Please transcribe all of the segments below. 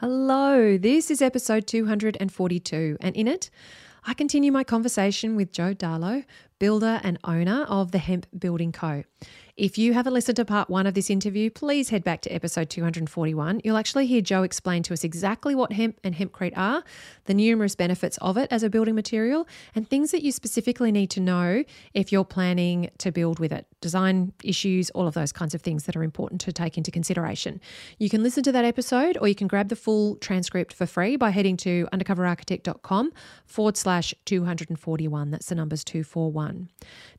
Hello, this is episode 242, and in it, I continue my conversation with Joe Darlow, builder and owner of the Hemp Building Co. If you haven't listened to part one of this interview, please head back to episode 241. You'll actually hear Joe explain to us exactly what hemp and hempcrete are, the numerous benefits of it as a building material, and things that you specifically need to know if you're planning to build with it. Design issues, all of those kinds of things that are important to take into consideration. You can listen to that episode or you can grab the full transcript for free by heading to undercoverarchitect.com forward slash 241. That's the numbers 241.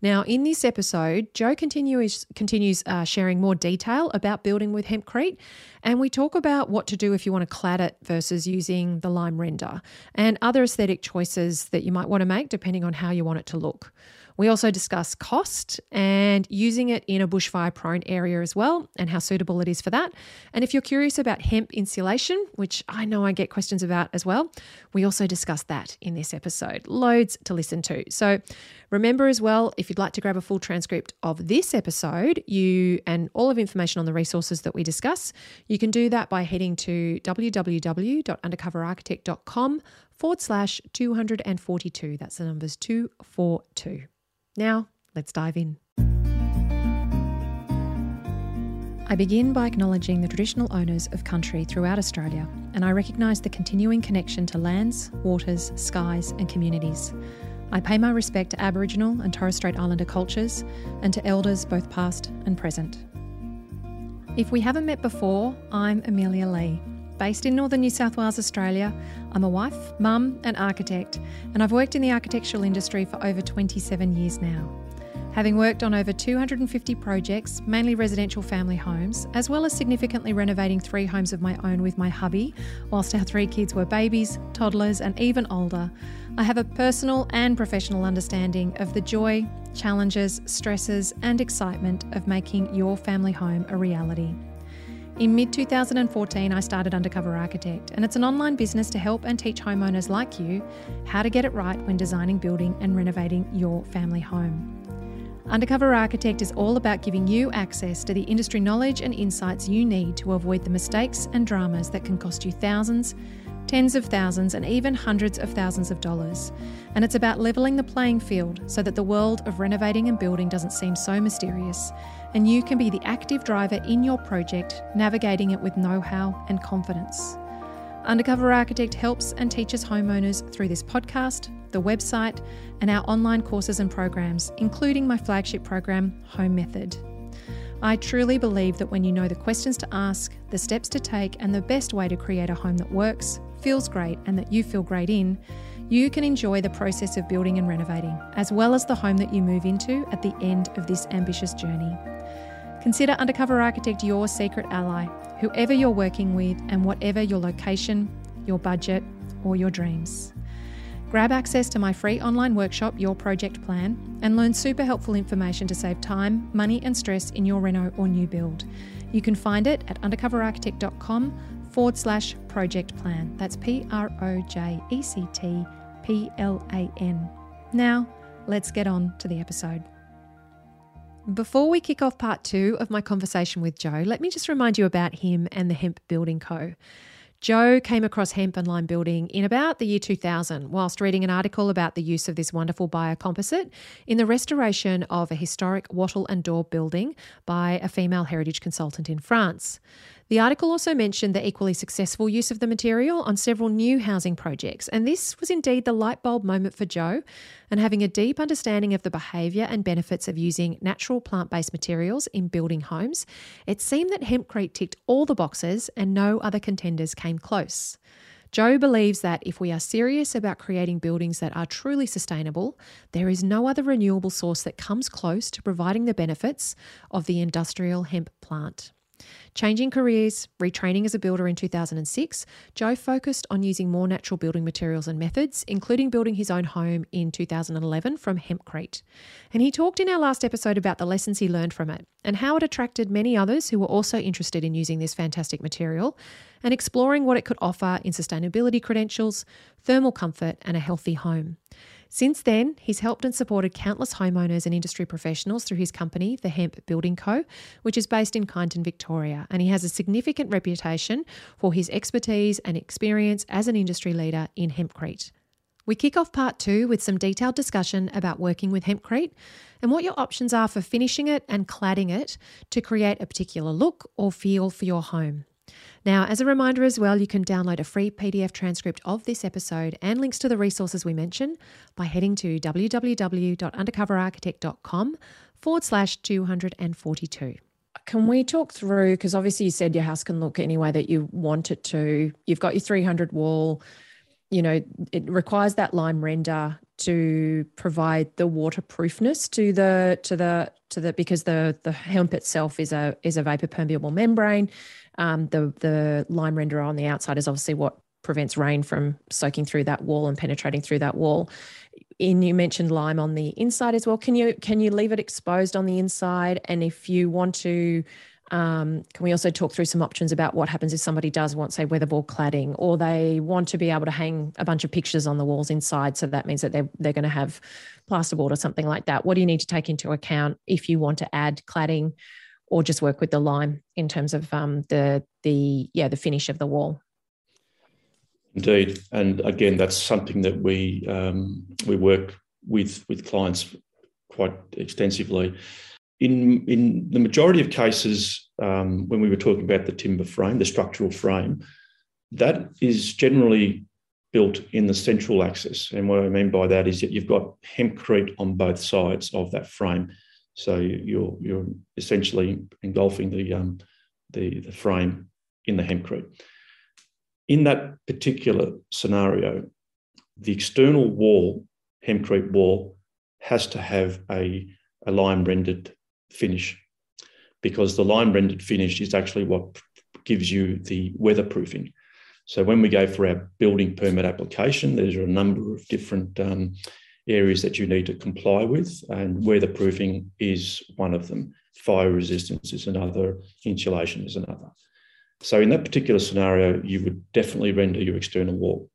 Now, in this episode, Joe continues continues uh, sharing more detail about building with hempcrete. And we talk about what to do if you want to clad it versus using the lime render and other aesthetic choices that you might want to make depending on how you want it to look. We also discuss cost and using it in a bushfire prone area as well, and how suitable it is for that. And if you're curious about hemp insulation, which I know I get questions about as well, we also discuss that in this episode. Loads to listen to. So remember as well, if you'd like to grab a full transcript of this episode, you and all of information on the resources that we discuss, you can do that by heading to www.undercoverarchitect.com forward slash 242. That's the numbers 242. Now, let's dive in. I begin by acknowledging the traditional owners of country throughout Australia, and I recognise the continuing connection to lands, waters, skies, and communities. I pay my respect to Aboriginal and Torres Strait Islander cultures and to elders both past and present. If we haven't met before, I'm Amelia Lee. Based in northern New South Wales, Australia, I'm a wife, mum, and architect, and I've worked in the architectural industry for over 27 years now. Having worked on over 250 projects, mainly residential family homes, as well as significantly renovating three homes of my own with my hubby, whilst our three kids were babies, toddlers, and even older, I have a personal and professional understanding of the joy, challenges, stresses, and excitement of making your family home a reality. In mid 2014, I started Undercover Architect, and it's an online business to help and teach homeowners like you how to get it right when designing, building, and renovating your family home. Undercover Architect is all about giving you access to the industry knowledge and insights you need to avoid the mistakes and dramas that can cost you thousands, tens of thousands, and even hundreds of thousands of dollars. And it's about levelling the playing field so that the world of renovating and building doesn't seem so mysterious, and you can be the active driver in your project, navigating it with know how and confidence. Undercover Architect helps and teaches homeowners through this podcast, the website, and our online courses and programs, including my flagship program, Home Method. I truly believe that when you know the questions to ask, the steps to take, and the best way to create a home that works, feels great, and that you feel great in, you can enjoy the process of building and renovating, as well as the home that you move into at the end of this ambitious journey. Consider Undercover Architect your secret ally, whoever you're working with, and whatever your location, your budget, or your dreams. Grab access to my free online workshop, Your Project Plan, and learn super helpful information to save time, money, and stress in your reno or new build. You can find it at undercoverarchitect.com forward slash project plan. That's P R O J E C T P L A N. Now, let's get on to the episode. Before we kick off part two of my conversation with Joe, let me just remind you about him and the Hemp Building Co. Joe came across hemp and lime building in about the year 2000 whilst reading an article about the use of this wonderful biocomposite in the restoration of a historic wattle and daub building by a female heritage consultant in France. The article also mentioned the equally successful use of the material on several new housing projects, and this was indeed the light bulb moment for Joe. And having a deep understanding of the behaviour and benefits of using natural plant based materials in building homes, it seemed that hempcrete ticked all the boxes and no other contenders came close. Joe believes that if we are serious about creating buildings that are truly sustainable, there is no other renewable source that comes close to providing the benefits of the industrial hemp plant. Changing careers, retraining as a builder in 2006, Joe focused on using more natural building materials and methods, including building his own home in 2011 from hempcrete. And he talked in our last episode about the lessons he learned from it and how it attracted many others who were also interested in using this fantastic material and exploring what it could offer in sustainability credentials, thermal comfort, and a healthy home. Since then, he's helped and supported countless homeowners and industry professionals through his company, the Hemp Building Co., which is based in Kyneton, Victoria, and he has a significant reputation for his expertise and experience as an industry leader in hempcrete. We kick off part two with some detailed discussion about working with hempcrete and what your options are for finishing it and cladding it to create a particular look or feel for your home. Now, as a reminder as well, you can download a free PDF transcript of this episode and links to the resources we mention by heading to www.undercoverarchitect.com forward slash 242. Can we talk through? Because obviously, you said your house can look any way that you want it to. You've got your 300 wall, you know, it requires that lime render to provide the waterproofness to the to the to the because the the hemp itself is a is a vapor permeable membrane. Um, the the lime render on the outside is obviously what prevents rain from soaking through that wall and penetrating through that wall. In you mentioned lime on the inside as well. Can you can you leave it exposed on the inside? And if you want to um, can we also talk through some options about what happens if somebody does want, say, weatherboard cladding, or they want to be able to hang a bunch of pictures on the walls inside? So that means that they're, they're going to have plasterboard or something like that. What do you need to take into account if you want to add cladding or just work with the lime in terms of um, the the yeah the finish of the wall? Indeed, and again, that's something that we um, we work with with clients quite extensively in in the majority of cases, um, when we were talking about the timber frame, the structural frame, that is generally built in the central axis. And what I mean by that is that you've got hempcrete on both sides of that frame. So you're you're essentially engulfing the um, the, the frame in the hempcrete. In that particular scenario, the external wall, hempcrete wall, has to have a, a lime rendered finish because the lime rendered finish is actually what gives you the weatherproofing. So when we go for our building permit application, there's a number of different um, areas that you need to comply with, and weatherproofing is one of them. Fire resistance is another, insulation is another. So in that particular scenario, you would definitely render your external wall.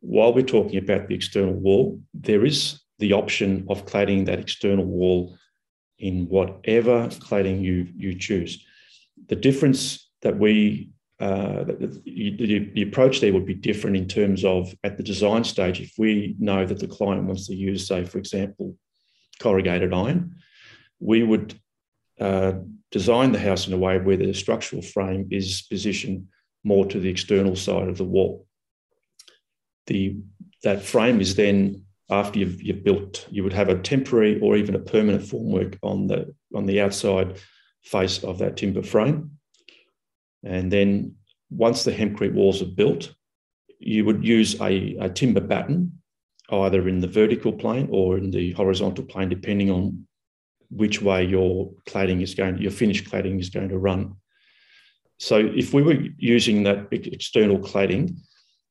While we're talking about the external wall, there is the option of cladding that external wall in whatever cladding you, you choose. The difference that we, uh, the, the approach there would be different in terms of at the design stage, if we know that the client wants to use, say, for example, corrugated iron, we would uh, design the house in a way where the structural frame is positioned more to the external side of the wall. The, that frame is then after you've, you've built, you would have a temporary or even a permanent formwork on the on the outside face of that timber frame. And then once the hempcrete walls are built, you would use a, a timber batten, either in the vertical plane or in the horizontal plane, depending on which way your cladding is going, your finished cladding is going to run. So if we were using that external cladding,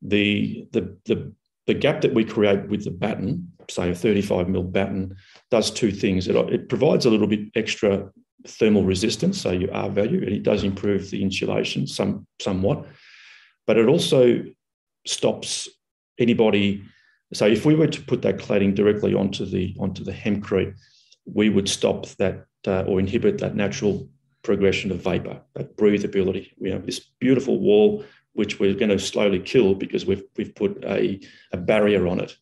the, the, the the gap that we create with the batten, say a 35 mil batten, does two things. It, it provides a little bit extra thermal resistance, so your R value, and it does improve the insulation some somewhat. But it also stops anybody. So if we were to put that cladding directly onto the onto the hempcrete, we would stop that uh, or inhibit that natural progression of vapor, that breathability. We have this beautiful wall which we're going to slowly kill because we've, we've put a, a barrier on it.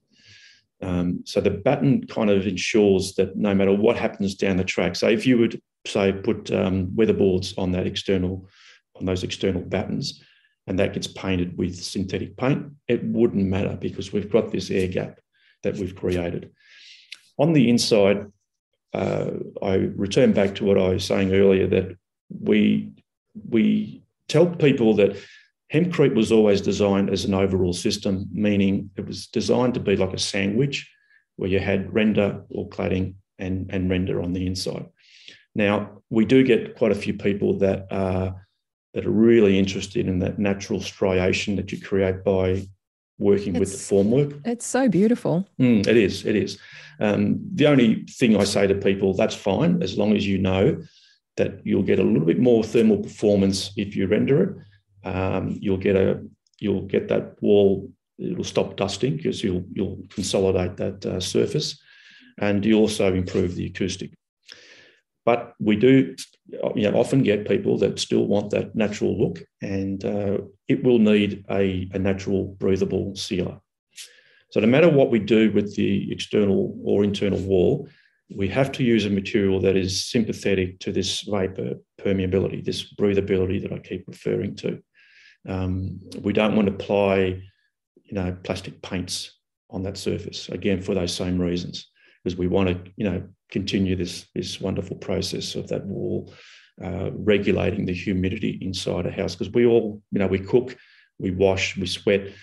Um, so the batten kind of ensures that no matter what happens down the track, so if you would say put um, weatherboards on that external, on those external battens, and that gets painted with synthetic paint, it wouldn't matter because we've got this air gap that we've created. On the inside, uh, I return back to what I was saying earlier that we we tell people that Hempcrete was always designed as an overall system, meaning it was designed to be like a sandwich where you had render or cladding and, and render on the inside. Now, we do get quite a few people that are, that are really interested in that natural striation that you create by working it's, with the formwork. It's so beautiful. Mm, it is. It is. Um, the only thing I say to people, that's fine, as long as you know that you'll get a little bit more thermal performance if you render it um, you'll get a you'll get that wall it will stop dusting because you'll you'll consolidate that uh, surface, and you also improve the acoustic. But we do you know, often get people that still want that natural look, and uh, it will need a, a natural breathable sealer. So no matter what we do with the external or internal wall, we have to use a material that is sympathetic to this vapor permeability, this breathability that I keep referring to. Um, we don't want to apply, you know, plastic paints on that surface again for those same reasons, because we want to, you know, continue this this wonderful process of that wall uh, regulating the humidity inside a house. Because we all, you know, we cook, we wash, we sweat.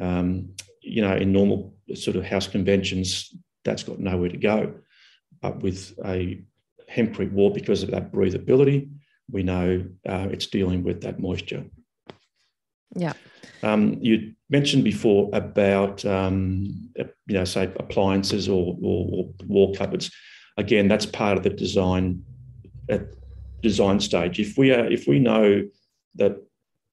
Um, you know, in normal sort of house conventions, that's got nowhere to go. But with a hempcrete wall, because of that breathability, we know uh, it's dealing with that moisture. Yeah. Um, you mentioned before about, um, you know, say appliances or, or, or, wall cupboards. Again, that's part of the design at design stage. If we are, if we know that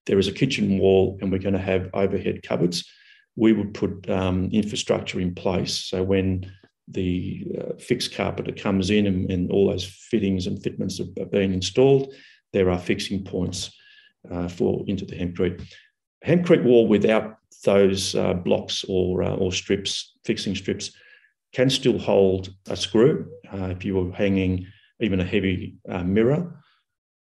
there is a kitchen wall and we're going to have overhead cupboards, we would put um, infrastructure in place. So when the uh, fixed carpenter comes in and, and, all those fittings and fitments are, are being installed, there are fixing points uh, for into the hempcrete. Hempcrete wall without those uh, blocks or uh, or strips, fixing strips, can still hold a screw. Uh, if you were hanging even a heavy uh, mirror,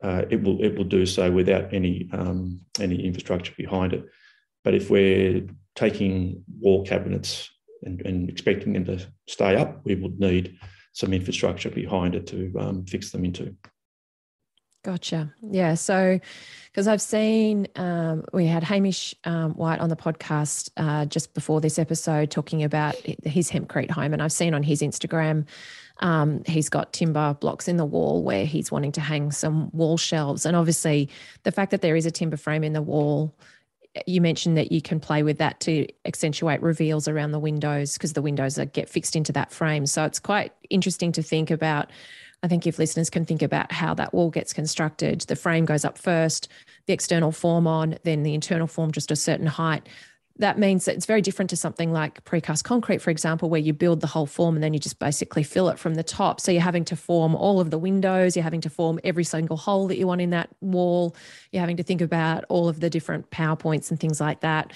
it will it will do so without any um, any infrastructure behind it. But if we're taking wall cabinets and, and, expecting them to stay up, we would need some infrastructure behind it to um, fix them into. Gotcha. Yeah. So, because I've seen, um, we had Hamish um, White on the podcast uh, just before this episode talking about his hempcrete home. And I've seen on his Instagram, um, he's got timber blocks in the wall where he's wanting to hang some wall shelves. And obviously, the fact that there is a timber frame in the wall you mentioned that you can play with that to accentuate reveals around the windows because the windows are, get fixed into that frame. So it's quite interesting to think about. I think if listeners can think about how that wall gets constructed, the frame goes up first, the external form on, then the internal form just a certain height that means that it's very different to something like precast concrete, for example, where you build the whole form and then you just basically fill it from the top. So you're having to form all of the windows, you're having to form every single hole that you want in that wall, you're having to think about all of the different power points and things like that.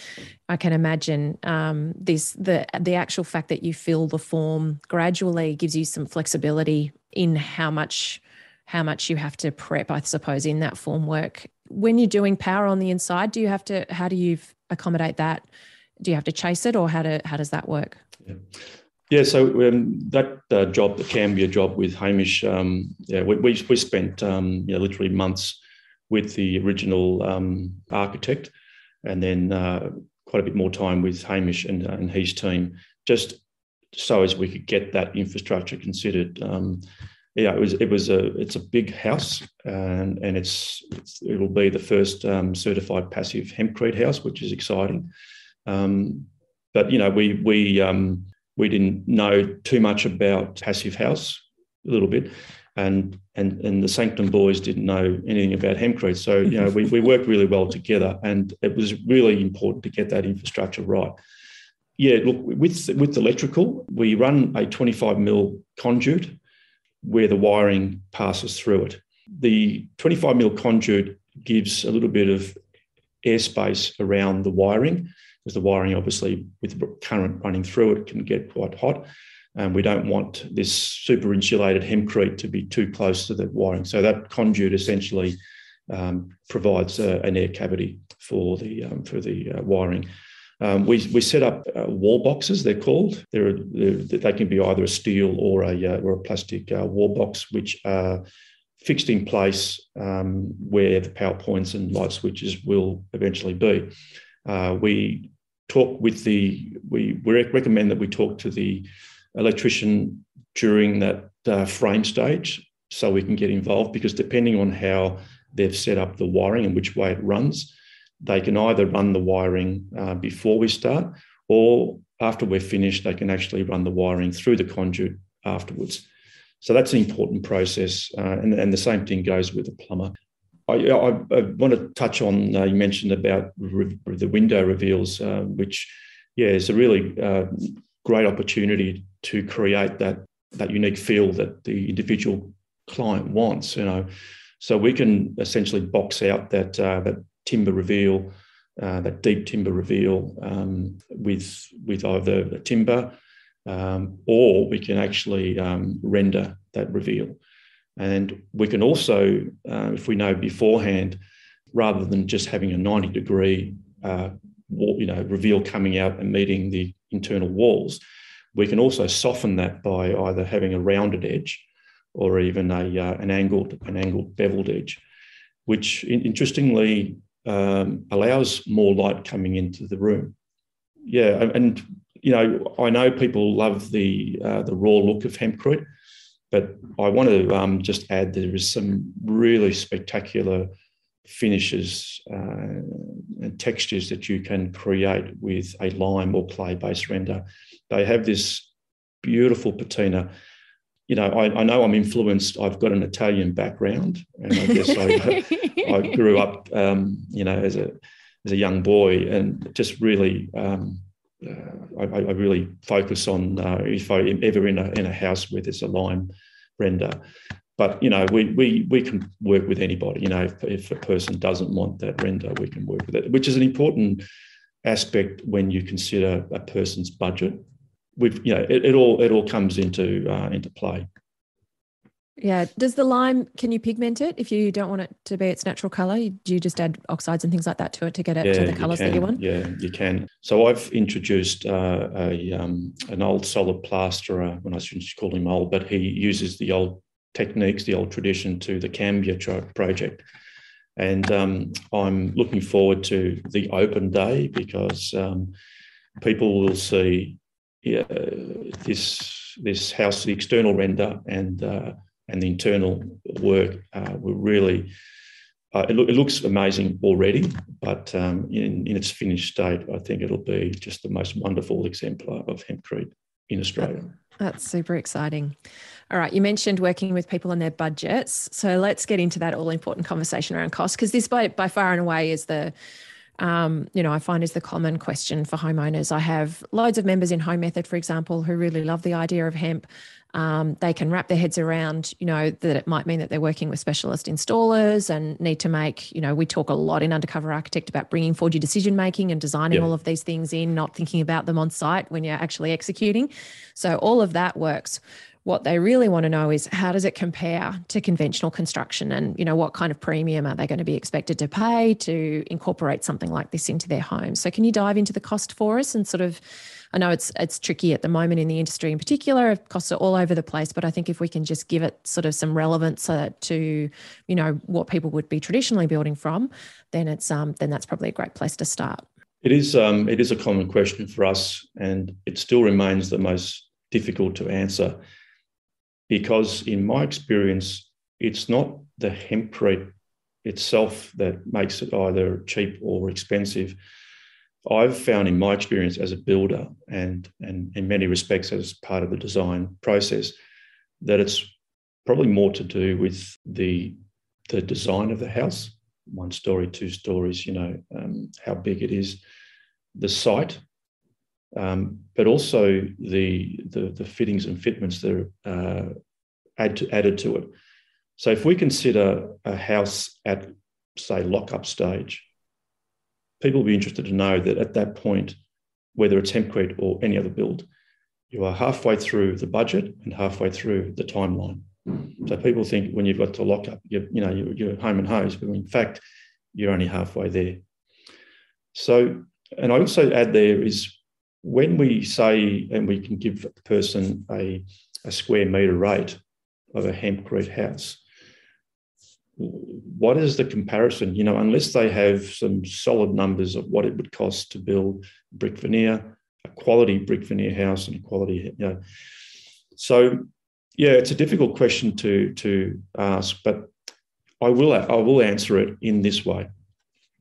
I can imagine um, this the the actual fact that you fill the form gradually gives you some flexibility in how much how much you have to prep, I suppose, in that form work. When you're doing power on the inside, do you have to how do you accommodate that? Do you have to chase it, or how do how does that work? Yeah. Yeah, so um, that uh, job, the Cambia job with Hamish, um, yeah, we, we, we spent um, you know, literally months with the original um, architect, and then uh, quite a bit more time with Hamish and, and his team, just so as we could get that infrastructure considered. Um, yeah, it was it was a it's a big house, and and it's, it's it'll be the first um, certified passive hempcrete house, which is exciting. Um, but you know, we we um, we didn't know too much about passive house, a little bit, and and and the Sanctum boys didn't know anything about hempcrete. So you know, we we worked really well together, and it was really important to get that infrastructure right. Yeah, look with with electrical, we run a 25 mil conduit where the wiring passes through it. The 25 mil conduit gives a little bit of airspace around the wiring, because the wiring, obviously, with current running through it, can get quite hot. And we don't want this super insulated hempcrete to be too close to the wiring. So that conduit essentially um, provides uh, an air cavity for the um, for the uh, wiring. Um, we, we set up uh, wall boxes, they're called. They're, they're, they can be either a steel or a, uh, or a plastic uh, wall box, which are fixed in place um, where the power points and light switches will eventually be. Uh, we talk with the, we, we recommend that we talk to the electrician during that uh, frame stage so we can get involved because depending on how they've set up the wiring and which way it runs, they can either run the wiring uh, before we start or after we're finished, they can actually run the wiring through the conduit afterwards. So that's an important process. Uh, and, and the same thing goes with the plumber. I, I, I want to touch on, uh, you mentioned about re- the window reveals, uh, which yeah, is a really uh, great opportunity to create that that unique feel that the individual client wants. You know, so we can essentially box out that uh, that timber reveal, uh, that deep timber reveal um, with with either the timber, um, or we can actually um, render that reveal. And we can also, uh, if we know beforehand, rather than just having a 90 degree uh, wall, you know, reveal coming out and meeting the internal walls, we can also soften that by either having a rounded edge or even a, uh, an angled an angled beveled edge, which interestingly um, allows more light coming into the room. Yeah, and you know, I know people love the uh, the raw look of hempcrete, but I want to um, just add there is some really spectacular finishes uh, and textures that you can create with a lime or clay based render. They have this beautiful patina. You know, I, I, know I'm influenced. I've got an Italian background, and I guess I, I grew up, um, you know, as a as a young boy, and just really, um, uh, I, I, really focus on uh, if I am ever in a in a house where there's a lime render, but you know, we we we can work with anybody. You know, if, if a person doesn't want that render, we can work with it, which is an important aspect when you consider a person's budget. We've you know, it, it all it all comes into uh, into play. Yeah. Does the lime, can you pigment it if you don't want it to be its natural color? Do you just add oxides and things like that to it to get it yeah, to the colors that you want? Yeah, you can. So I've introduced uh, a um, an old solid plasterer, when I shouldn't call him old, but he uses the old techniques, the old tradition to the Cambia project. And um, I'm looking forward to the open day because um, people will see this this house, the external render and uh, and the internal work uh, will really. Uh, it, lo- it, looks amazing already, but um, in, in its finished state, I think it'll be just the most wonderful exemplar of hempcrete in Australia. That's super exciting. All right, you mentioned working with people on their budgets. So let's get into that all important conversation around cost because this by, by far and away is the um, you know, I find is the common question for homeowners. I have loads of members in Home Method, for example, who really love the idea of hemp. Um, they can wrap their heads around, you know, that it might mean that they're working with specialist installers and need to make, you know, we talk a lot in Undercover Architect about bringing forward your decision making and designing all of these things in, not thinking about them on site when you're actually executing. So all of that works what they really want to know is how does it compare to conventional construction and you know what kind of premium are they going to be expected to pay to incorporate something like this into their home? So can you dive into the cost for us and sort of i know it's it's tricky at the moment in the industry in particular costs are all over the place but i think if we can just give it sort of some relevance uh, to you know what people would be traditionally building from then it's um then that's probably a great place to start. It is um it is a common question for us and it still remains the most difficult to answer because in my experience, it's not the hempcrete itself that makes it either cheap or expensive. I've found in my experience as a builder and, and in many respects as part of the design process that it's probably more to do with the, the design of the house one story, two stories, you know, um, how big it is, the site, um, but also the, the, the fittings and fitments that are uh, add to, added to it. So if we consider a house at, say, lock-up stage, people will be interested to know that at that point, whether it's hempcrete or any other build, you are halfway through the budget and halfway through the timeline. So people think when you've got to lock up, you you know, you're, you're home and hose, but in fact, you're only halfway there. So, and I also add there is when we say, and we can give a person a, a square metre rate of a hempcrete house, what is the comparison? You know, unless they have some solid numbers of what it would cost to build brick veneer, a quality brick veneer house, and quality, you know. So, yeah, it's a difficult question to to ask, but I will I will answer it in this way.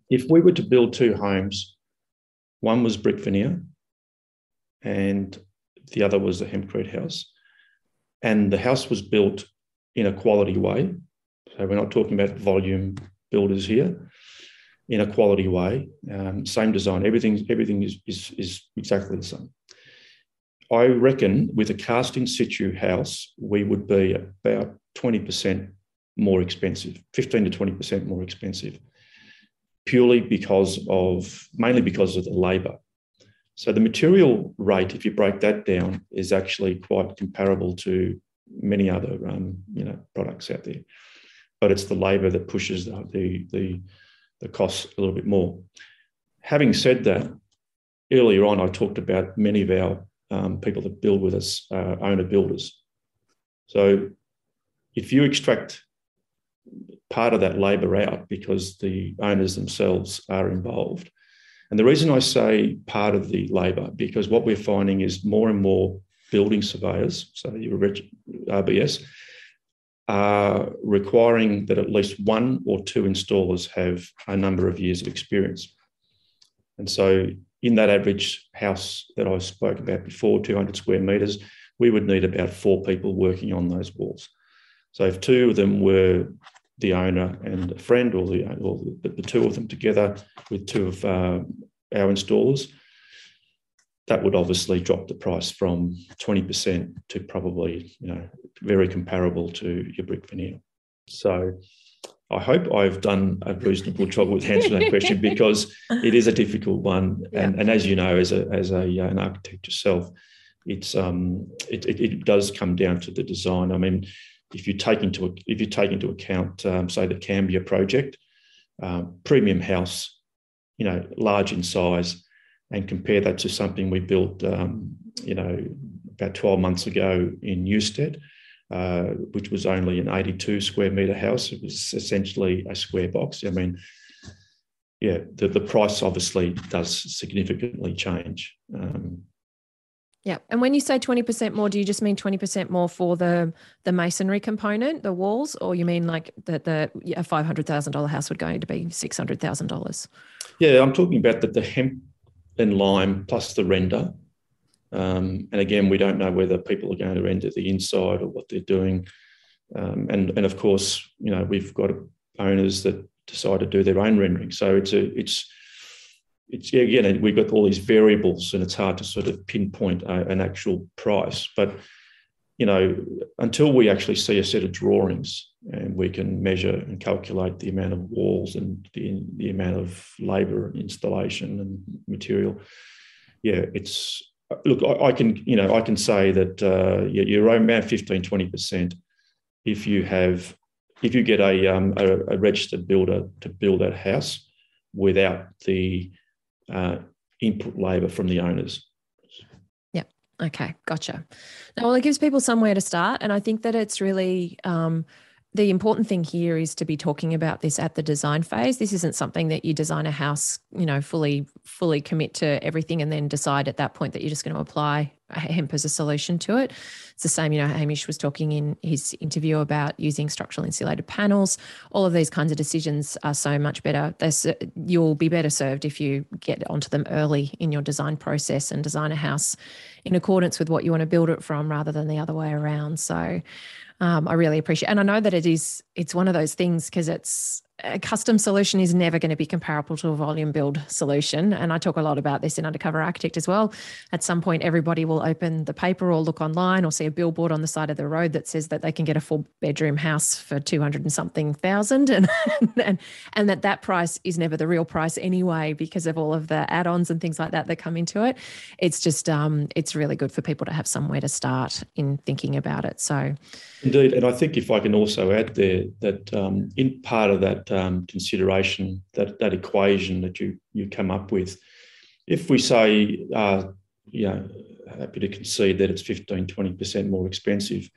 If we were to build two homes, one was brick veneer, and the other was the hempcrete house, and the house was built in a quality way. So we're not talking about volume builders here. in a quality way, um, same design, everything, everything is, is, is exactly the same. I reckon with a cast in situ house, we would be about 20% more expensive, 15 to 20% more expensive, purely because of, mainly because of the labour. So the material rate, if you break that down, is actually quite comparable to many other um, you know products out there, but it's the labour that pushes the, the the the costs a little bit more. Having said that, earlier on I talked about many of our um, people that build with us, uh, owner builders. So if you extract part of that labour out because the owners themselves are involved. And the reason I say part of the labour, because what we're finding is more and more building surveyors, so your RBS, are requiring that at least one or two installers have a number of years of experience. And so, in that average house that I spoke about before, 200 square metres, we would need about four people working on those walls. So, if two of them were the owner and a friend, or the, or the, the two of them together with two of uh, our installers, that would obviously drop the price from 20% to probably, you know, very comparable to your brick veneer. So I hope I've done a reasonable job with answering that question because it is a difficult one. Yeah. And, and as you know, as a as a uh, an architect yourself, it's um it, it, it, does come down to the design. I mean, if you take into if you take into account, um, say, the Cambia project, um, premium house, you know, large in size, and compare that to something we built, um, you know, about 12 months ago in Newstead, uh, which was only an 82 square metre house. It was essentially a square box. I mean, yeah, the, the price obviously does significantly change. Um, yeah. And when you say 20% more, do you just mean 20% more for the the masonry component, the walls, or you mean like that the a $500,000 house would go to be $600,000? Yeah, I'm talking about that the hemp and lime plus the render. Um, and again, we don't know whether people are going to render the inside or what they're doing. Um, and, and of course, you know, we've got owners that decide to do their own rendering. So it's a, it's, it's again, we've got all these variables and it's hard to sort of pinpoint a, an actual price. But, you know, until we actually see a set of drawings and we can measure and calculate the amount of walls and the, the amount of labor and installation and material. Yeah, it's look, I, I can, you know, I can say that uh, you're around 15, 20% if you have, if you get a, um, a, a, registered builder to build that house without the uh, input labor from the owners. Yeah. Okay. Gotcha. Now, well, it gives people somewhere to start. And I think that it's really, um, the important thing here is to be talking about this at the design phase. This isn't something that you design a house, you know, fully fully commit to everything and then decide at that point that you're just going to apply hemp as a solution to it. It's the same, you know, Hamish was talking in his interview about using structural insulated panels. All of these kinds of decisions are so much better. They're, you'll be better served if you get onto them early in your design process and design a house in accordance with what you want to build it from rather than the other way around. So um, I really appreciate. And I know that it is it's one of those things because it's a custom solution is never going to be comparable to a volume build solution. And I talk a lot about this in Undercover Architect as well. At some point, everybody will open the paper or look online or see a billboard on the side of the road that says that they can get a four bedroom house for 200 and something thousand. And, and, and that that price is never the real price anyway, because of all of the add ons and things like that that come into it. It's just, um, it's really good for people to have somewhere to start in thinking about it. So, indeed. And I think if I can also add there that um, in part of that, um, consideration, that, that equation that you, you come up with. If we say, uh, you know, happy to concede that it's 15, 20% more expensive,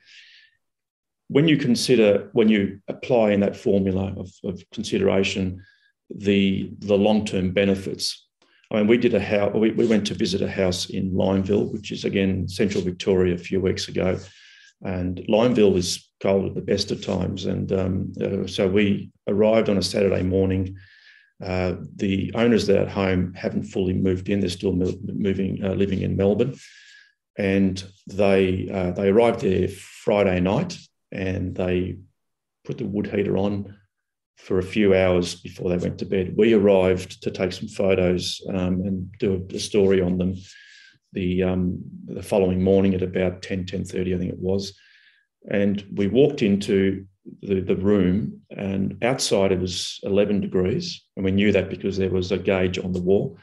when you consider, when you apply in that formula of, of consideration, the, the long-term benefits. I mean, we did a house, we, we went to visit a house in Lyonville, which is again, central Victoria a few weeks ago. And Lyonville is cold at the best of times. And um, uh, so we arrived on a Saturday morning. Uh, the owners there at home haven't fully moved in; they're still moving, uh, living in Melbourne. And they uh, they arrived there Friday night, and they put the wood heater on for a few hours before they went to bed. We arrived to take some photos um, and do a, a, story on them the, um, the following morning at about 10, 10.30, I think it was. And we walked into the, the room and outside it was 11 degrees. And we knew that because there was a gauge on the wall.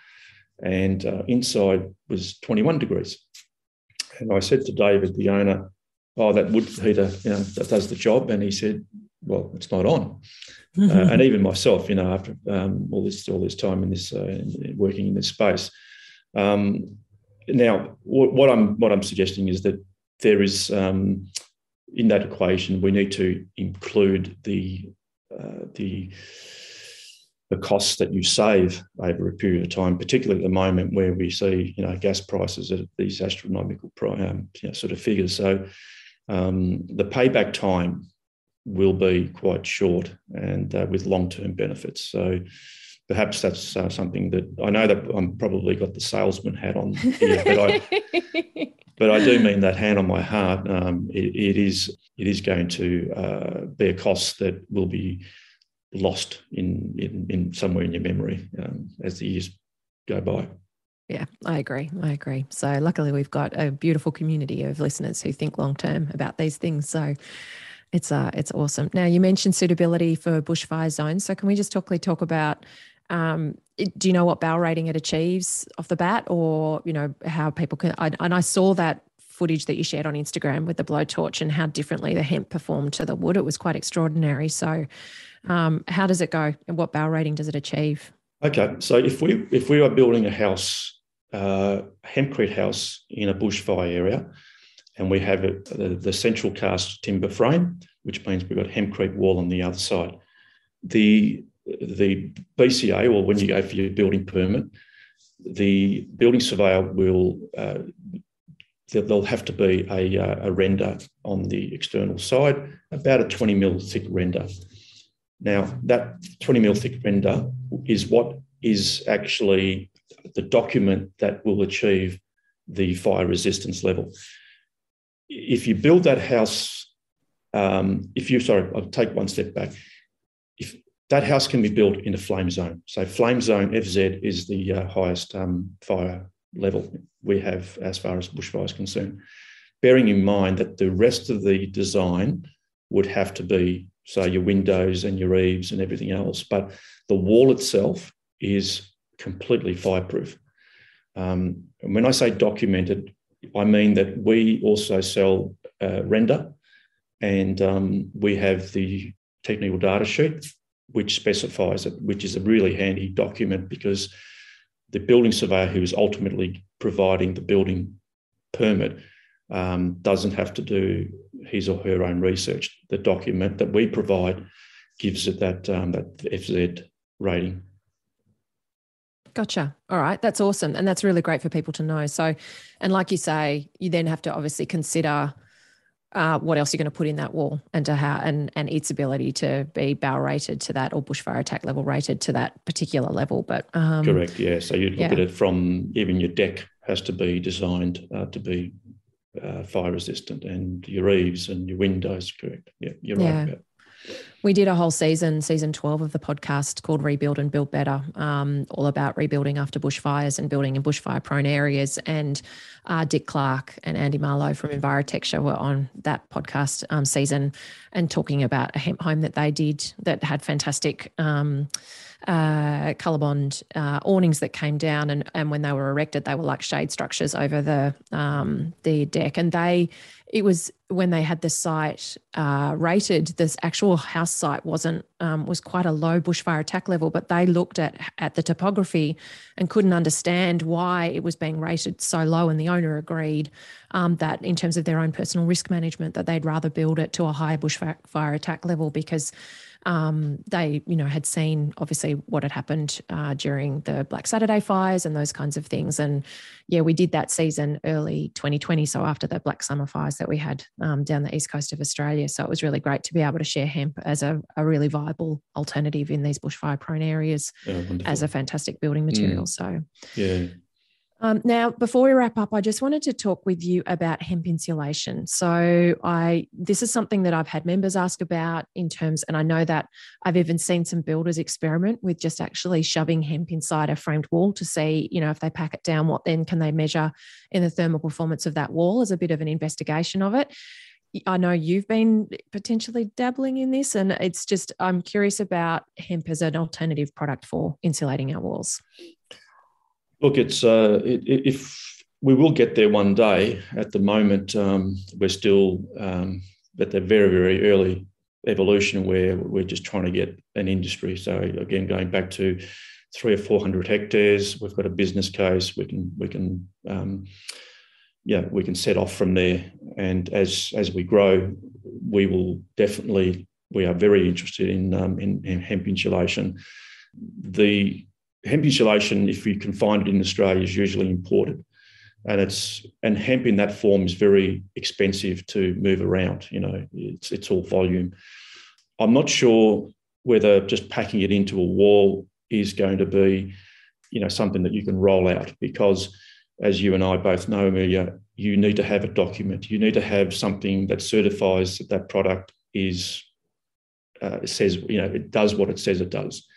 And uh, inside was 21 degrees. And I said to David, the owner, oh, that wood heater, you know, that does the job. And he said, well, it's not on. uh, and even myself, you know, after um, all this all this time in this uh, working in this space. Um, now, what I'm what I'm suggesting is that there is um, in that equation we need to include the uh, the the costs that you save over a period of time, particularly at the moment where we see you know gas prices at these astronomical um, you know, sort of figures. So um, the payback time will be quite short and uh, with long-term benefits. So perhaps that's uh, something that I know that I'm probably got the salesman hat on here, but I, but I do mean that hand on my heart. Um, it, it is it is going to uh, be a cost that will be lost in in, in somewhere in your memory um, as the years go by. Yeah, I agree. I agree. So luckily we've got a beautiful community of listeners who think long term about these things. So it's uh it's awesome. Now you mentioned suitability for bushfire zones. So can we just quickly talk about um, do you know what BAL rating it achieves off the bat or you know how people can I, and I saw that footage that you shared on Instagram with the blowtorch and how differently the hemp performed to the wood. It was quite extraordinary. So um, how does it go and what BAL rating does it achieve? Okay, so if we if we are building a house, uh, hempcrete house in a bushfire area, and we have a, the, the, central cast timber frame, which means we've got hempcrete wall on the other side. The the BCA, or when you go for your building permit, the building surveyor will uh, there'll have to be a, uh, a render on the external side, about a 20 mil thick render. Now, that 20 mil thick render is what is actually the document that will achieve the fire resistance level. If you build that house, um, if you, sorry, I'll take one step back. If that house can be built in a flame zone. So, flame zone FZ is the uh, highest um, fire level we have as far as bushfire is concerned. Bearing in mind that the rest of the design would have to be so your windows and your eaves and everything else. But the wall itself is completely fireproof. Um, and when I say documented, I mean that we also sell uh, render and um, we have the technical data sheet which specifies it, which is a really handy document because the building surveyor who is ultimately providing the building permit um, doesn't have to do his or her own research. The document that we provide gives it that um, that FZ rating. Gotcha. All right. That's awesome. And that's really great for people to know. So, and like you say, you then have to obviously consider uh, what else you're going to put in that wall and to how and and its ability to be BAL rated to that or bushfire attack level rated to that particular level. But um, correct, yeah. So you look yeah. at it from even your deck has to be designed uh, to be uh, fire resistant, and your eaves and your windows. Correct. Yeah, you're yeah. right about. We did a whole season, season 12 of the podcast called Rebuild and Build Better, um, all about rebuilding after bushfires and building in bushfire prone areas. And uh, Dick Clarke and Andy Marlowe from Envirotecture were on that podcast um, season and talking about a hemp home that they did that had fantastic. Um, uh, uh, awnings that came down, and, and when they were erected, they were like shade structures over the um, the deck. And they, it was when they had the site uh, rated, this actual house site wasn't um, was quite a low bushfire attack level, but they looked at at the topography and couldn't understand why it was being rated so low. And the owner agreed um, that in terms of their own personal risk management, that they'd rather build it to a higher bushfire attack level because um, they, you know, had seen obviously what had happened uh, during the Black Saturday fires and those kinds of things. And yeah, we did that season early 2020, so after the Black Summer fires that we had um, down the east coast of Australia. So it was really great to be able to share hemp as a, a really viable alternative in these bushfire prone areas as a fantastic building material. Mm. So yeah. Um, now, before we wrap up, I just wanted to talk with you about hemp insulation. So, I this is something that I've had members ask about in terms, and I know that I've even seen some builders experiment with just actually shoving hemp inside a framed wall to see, you know, if they pack it down, what then can they measure in the thermal performance of that wall as a bit of an investigation of it. I know you've been potentially dabbling in this, and it's just I'm curious about hemp as an alternative product for insulating our walls. Look, it's uh, it, if we will get there one day. At the moment, um, we're still um, at the very very early evolution where we're just trying to get an industry. So again, going back to three or four hundred hectares, we've got a business case. We can we can um, yeah we can set off from there. And as as we grow, we will definitely we are very interested in um, in, in hemp insulation. The hemp insulation, if you can find it in Australia, is usually imported. And it's and hemp in that form is very expensive to move around. You know, it's it's all volume. I'm not sure whether just packing it into a wall is going to be, you know, something that you can roll out because, as you and I both know, Amelia, you need to have a document. You need to have something that certifies that that product is uh, says you know it does what it says it does.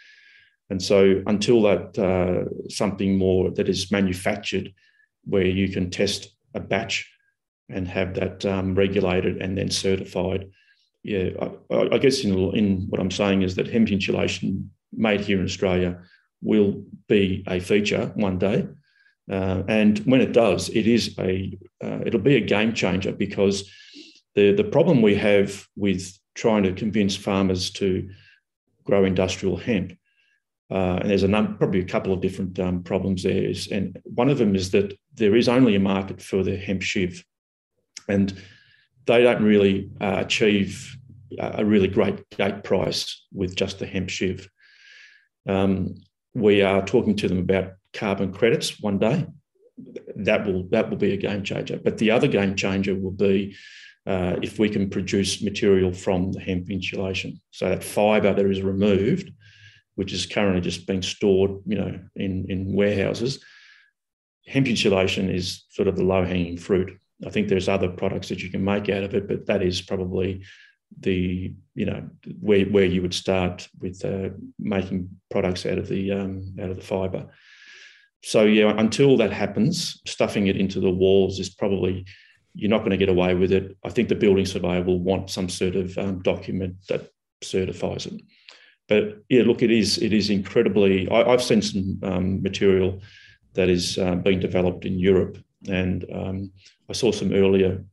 And so until that uh, something more that is manufactured, where you can test a batch and have that um, regulated and then certified, yeah, I, I guess in, in what I'm saying is that hemp insulation made here in Australia will be a feature one day. Uh, and when it does, it is a uh, it'll be a game changer because the the problem we have with trying to convince farmers to grow industrial hemp uh, and there's a probably a couple of different um, problems there. Is, and one of them is that there is only a market for the hemp shiv, and they don't really uh, achieve a really great gate price with just the hemp shiv. Um, we are talking to them about carbon credits one day. That will that will be a game changer. But the other game changer will be uh, if we can produce material from the hemp insulation. So that fibre that is removed which is currently just being stored, you know, in, in warehouses. Hemp insulation is sort of the low hanging fruit. I think there's other products that you can make out of it, but that is probably the you know where where you would start with uh, making products out of the um, out of the fibre. So yeah, until that happens, stuffing it into the walls is probably you're not going to get away with it. I think the building surveyor will want some sort of um, document that certifies it. But yeah, look, it is it is incredibly. I, have seen some um, material that is uh, being developed in Europe, and um, I saw some earlier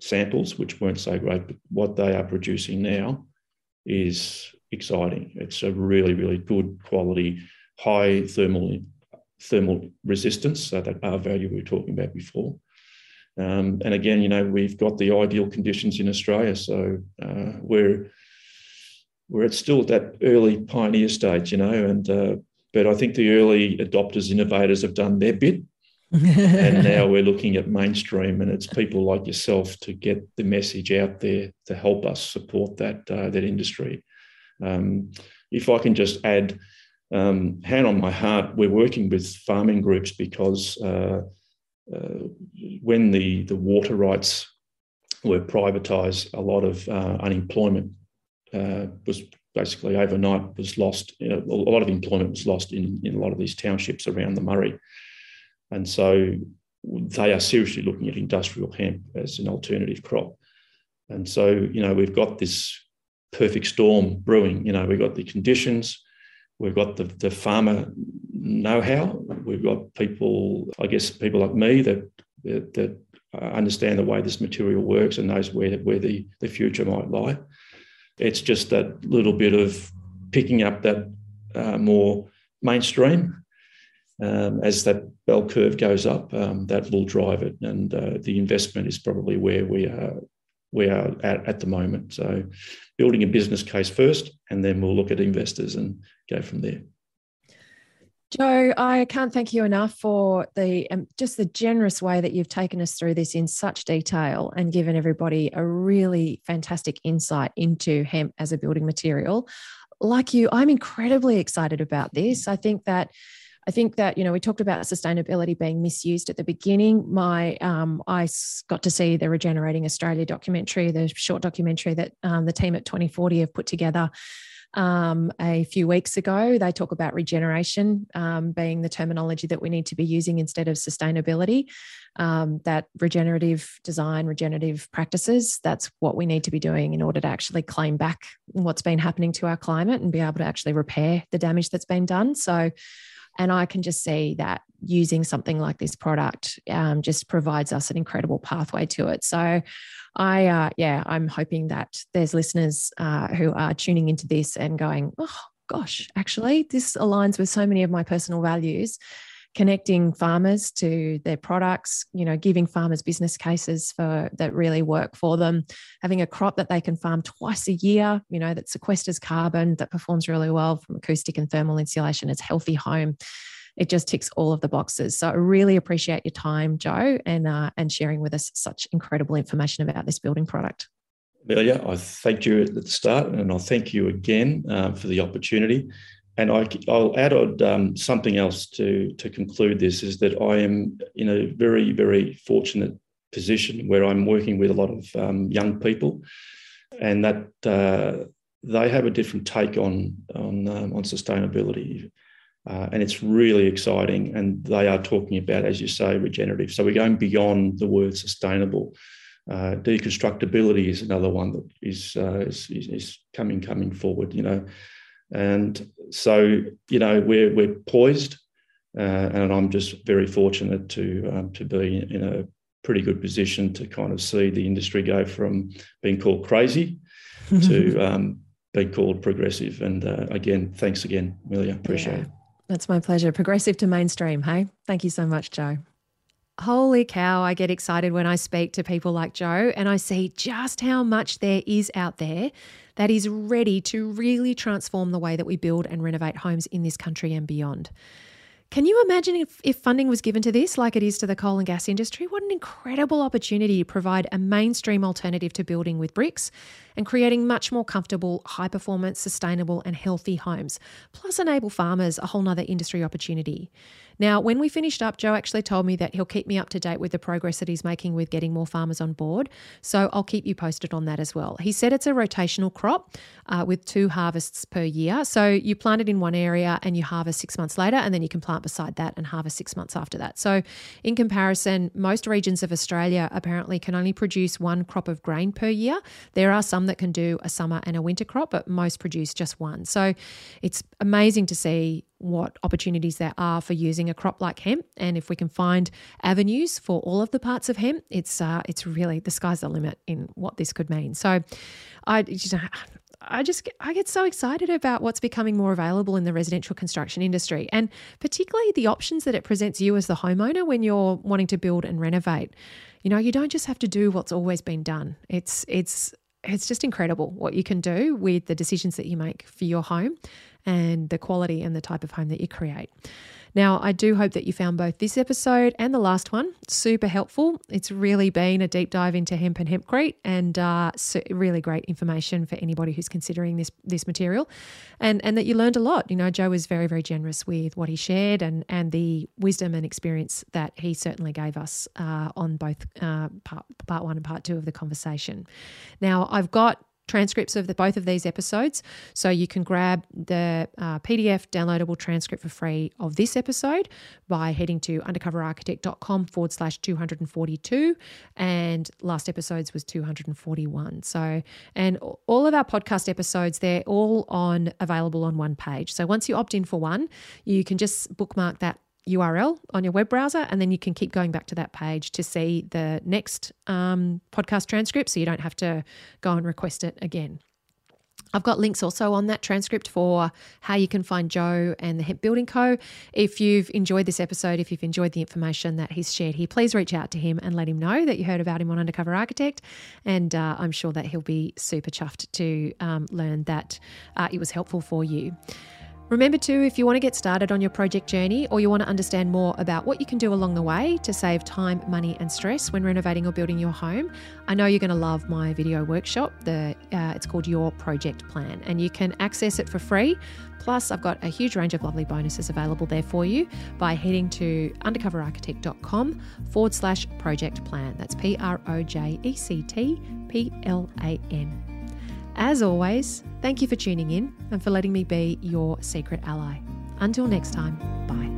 samples which weren't so great. But what they are producing now is exciting. It's a really really good quality, high thermal thermal resistance, so that R value we were talking about before. Um, and again, you know, we've got the ideal conditions in Australia, so uh, we're we're at still at that early pioneer stage, you know, and uh, but I think the early adopters, innovators have done their bit. and now we're looking at mainstream, and it's people like yourself to get the message out there to help us support that uh, that industry. Um, if I can just add, um, hand on my heart, we're working with farming groups because uh, uh, when the the water rights were privatised, a lot of uh, unemployment uh, was basically overnight was lost. You know, a lot of employment was lost in, in a lot of these townships around the Murray. And so they are seriously looking at industrial hemp as an alternative crop. And so, you know, we've got this perfect storm brewing. You know, we've got the conditions, we've got the, the farmer know-how, we've got people, I guess, people like me that that, that understand the way this material works and knows where where the, the future might lie. It's just that little bit of picking up that uh, more mainstream um, as that bell curve goes up. Um, that will drive it, and uh, the investment is probably where we are we are at at the moment. So, building a business case first, and then we'll look at investors and go from there. Joe, I can't thank you enough for the um, just the generous way that you've taken us through this in such detail and given everybody a really fantastic insight into hemp as a building material. Like you, I'm incredibly excited about this. I think that I think that you know we talked about sustainability being misused at the beginning. My um, I got to see the Regenerating Australia documentary, the short documentary that um, the team at 2040 have put together um, a few weeks ago. They talk about regeneration um, being the terminology that we need to be using instead of sustainability. Um, that regenerative design, regenerative practices, that's what we need to be doing in order to actually claim back what's been happening to our climate and be able to actually repair the damage that's been done. So, and I can just see that using something like this product um, just provides us an incredible pathway to it. So I, uh, yeah, I'm hoping that there's listeners uh, who are tuning into this and going, oh gosh, actually, this aligns with so many of my personal values. Connecting farmers to their products, you know, giving farmers business cases for that really work for them, having a crop that they can farm twice a year, you know, that sequesters carbon, that performs really well from acoustic and thermal insulation, it's healthy home it just ticks all of the boxes. So I really appreciate your time, Joe, and uh, and sharing with us such incredible information about this building product. Amelia, I thanked you at the start, and I'll thank you again uh, for the opportunity. And I, will add um, something else to to conclude this is that I am in a very very fortunate position where I'm working with a lot of um, young people, and that uh, they have a different take on on um, on sustainability. Uh, and it's really exciting. And they are talking about, as you say, regenerative. So we're going beyond the word sustainable. Uh, deconstructibility is another one that is, uh, is, is coming coming forward. You know, and so you know we're we're poised, uh, and I'm just very fortunate to um, to be in a pretty good position to kind of see the industry go from being called crazy to um, being called progressive. And uh, again, thanks again, Amelia. Appreciate yeah. it. That's my pleasure. Progressive to mainstream. Hey, thank you so much, Joe. Holy cow, I get excited when I speak to people like Joe and I see just how much there is out there that is ready to really transform the way that we build and renovate homes in this country and beyond. Can you imagine if, if funding was given to this like it is to the coal and gas industry? What an incredible opportunity to provide a mainstream alternative to building with bricks and creating much more comfortable, high performance, sustainable, and healthy homes, plus enable farmers a whole nother industry opportunity. Now, when we finished up, Joe actually told me that he'll keep me up to date with the progress that he's making with getting more farmers on board. So I'll keep you posted on that as well. He said it's a rotational crop uh, with two harvests per year. So you plant it in one area and you harvest six months later, and then you can plant beside that and harvest six months after that. So, in comparison, most regions of Australia apparently can only produce one crop of grain per year. There are some that can do a summer and a winter crop, but most produce just one. So, it's amazing to see what opportunities there are for using a crop like hemp, and if we can find avenues for all of the parts of hemp, it's uh, it's really the sky's the limit in what this could mean. So, I just, I just I get so excited about what's becoming more available in the residential construction industry, and particularly the options that it presents you as the homeowner when you're wanting to build and renovate. You know, you don't just have to do what's always been done. It's it's it's just incredible what you can do with the decisions that you make for your home and the quality and the type of home that you create. Now, I do hope that you found both this episode and the last one super helpful. It's really been a deep dive into hemp and hempcrete, and uh, so really great information for anybody who's considering this this material, and and that you learned a lot. You know, Joe was very very generous with what he shared and and the wisdom and experience that he certainly gave us uh, on both uh, part part one and part two of the conversation. Now, I've got transcripts of the, both of these episodes. So you can grab the uh, PDF downloadable transcript for free of this episode by heading to undercoverarchitect.com forward slash 242. And last episodes was 241. So, and all of our podcast episodes, they're all on available on one page. So once you opt in for one, you can just bookmark that URL on your web browser, and then you can keep going back to that page to see the next um, podcast transcript so you don't have to go and request it again. I've got links also on that transcript for how you can find Joe and the Hemp Building Co. If you've enjoyed this episode, if you've enjoyed the information that he's shared here, please reach out to him and let him know that you heard about him on Undercover Architect. And uh, I'm sure that he'll be super chuffed to um, learn that uh, it was helpful for you. Remember, too, if you want to get started on your project journey or you want to understand more about what you can do along the way to save time, money, and stress when renovating or building your home, I know you're going to love my video workshop. The uh, It's called Your Project Plan, and you can access it for free. Plus, I've got a huge range of lovely bonuses available there for you by heading to undercoverarchitect.com forward slash project plan. That's P R O J E C T P L A N. As always, thank you for tuning in and for letting me be your secret ally. Until next time, bye.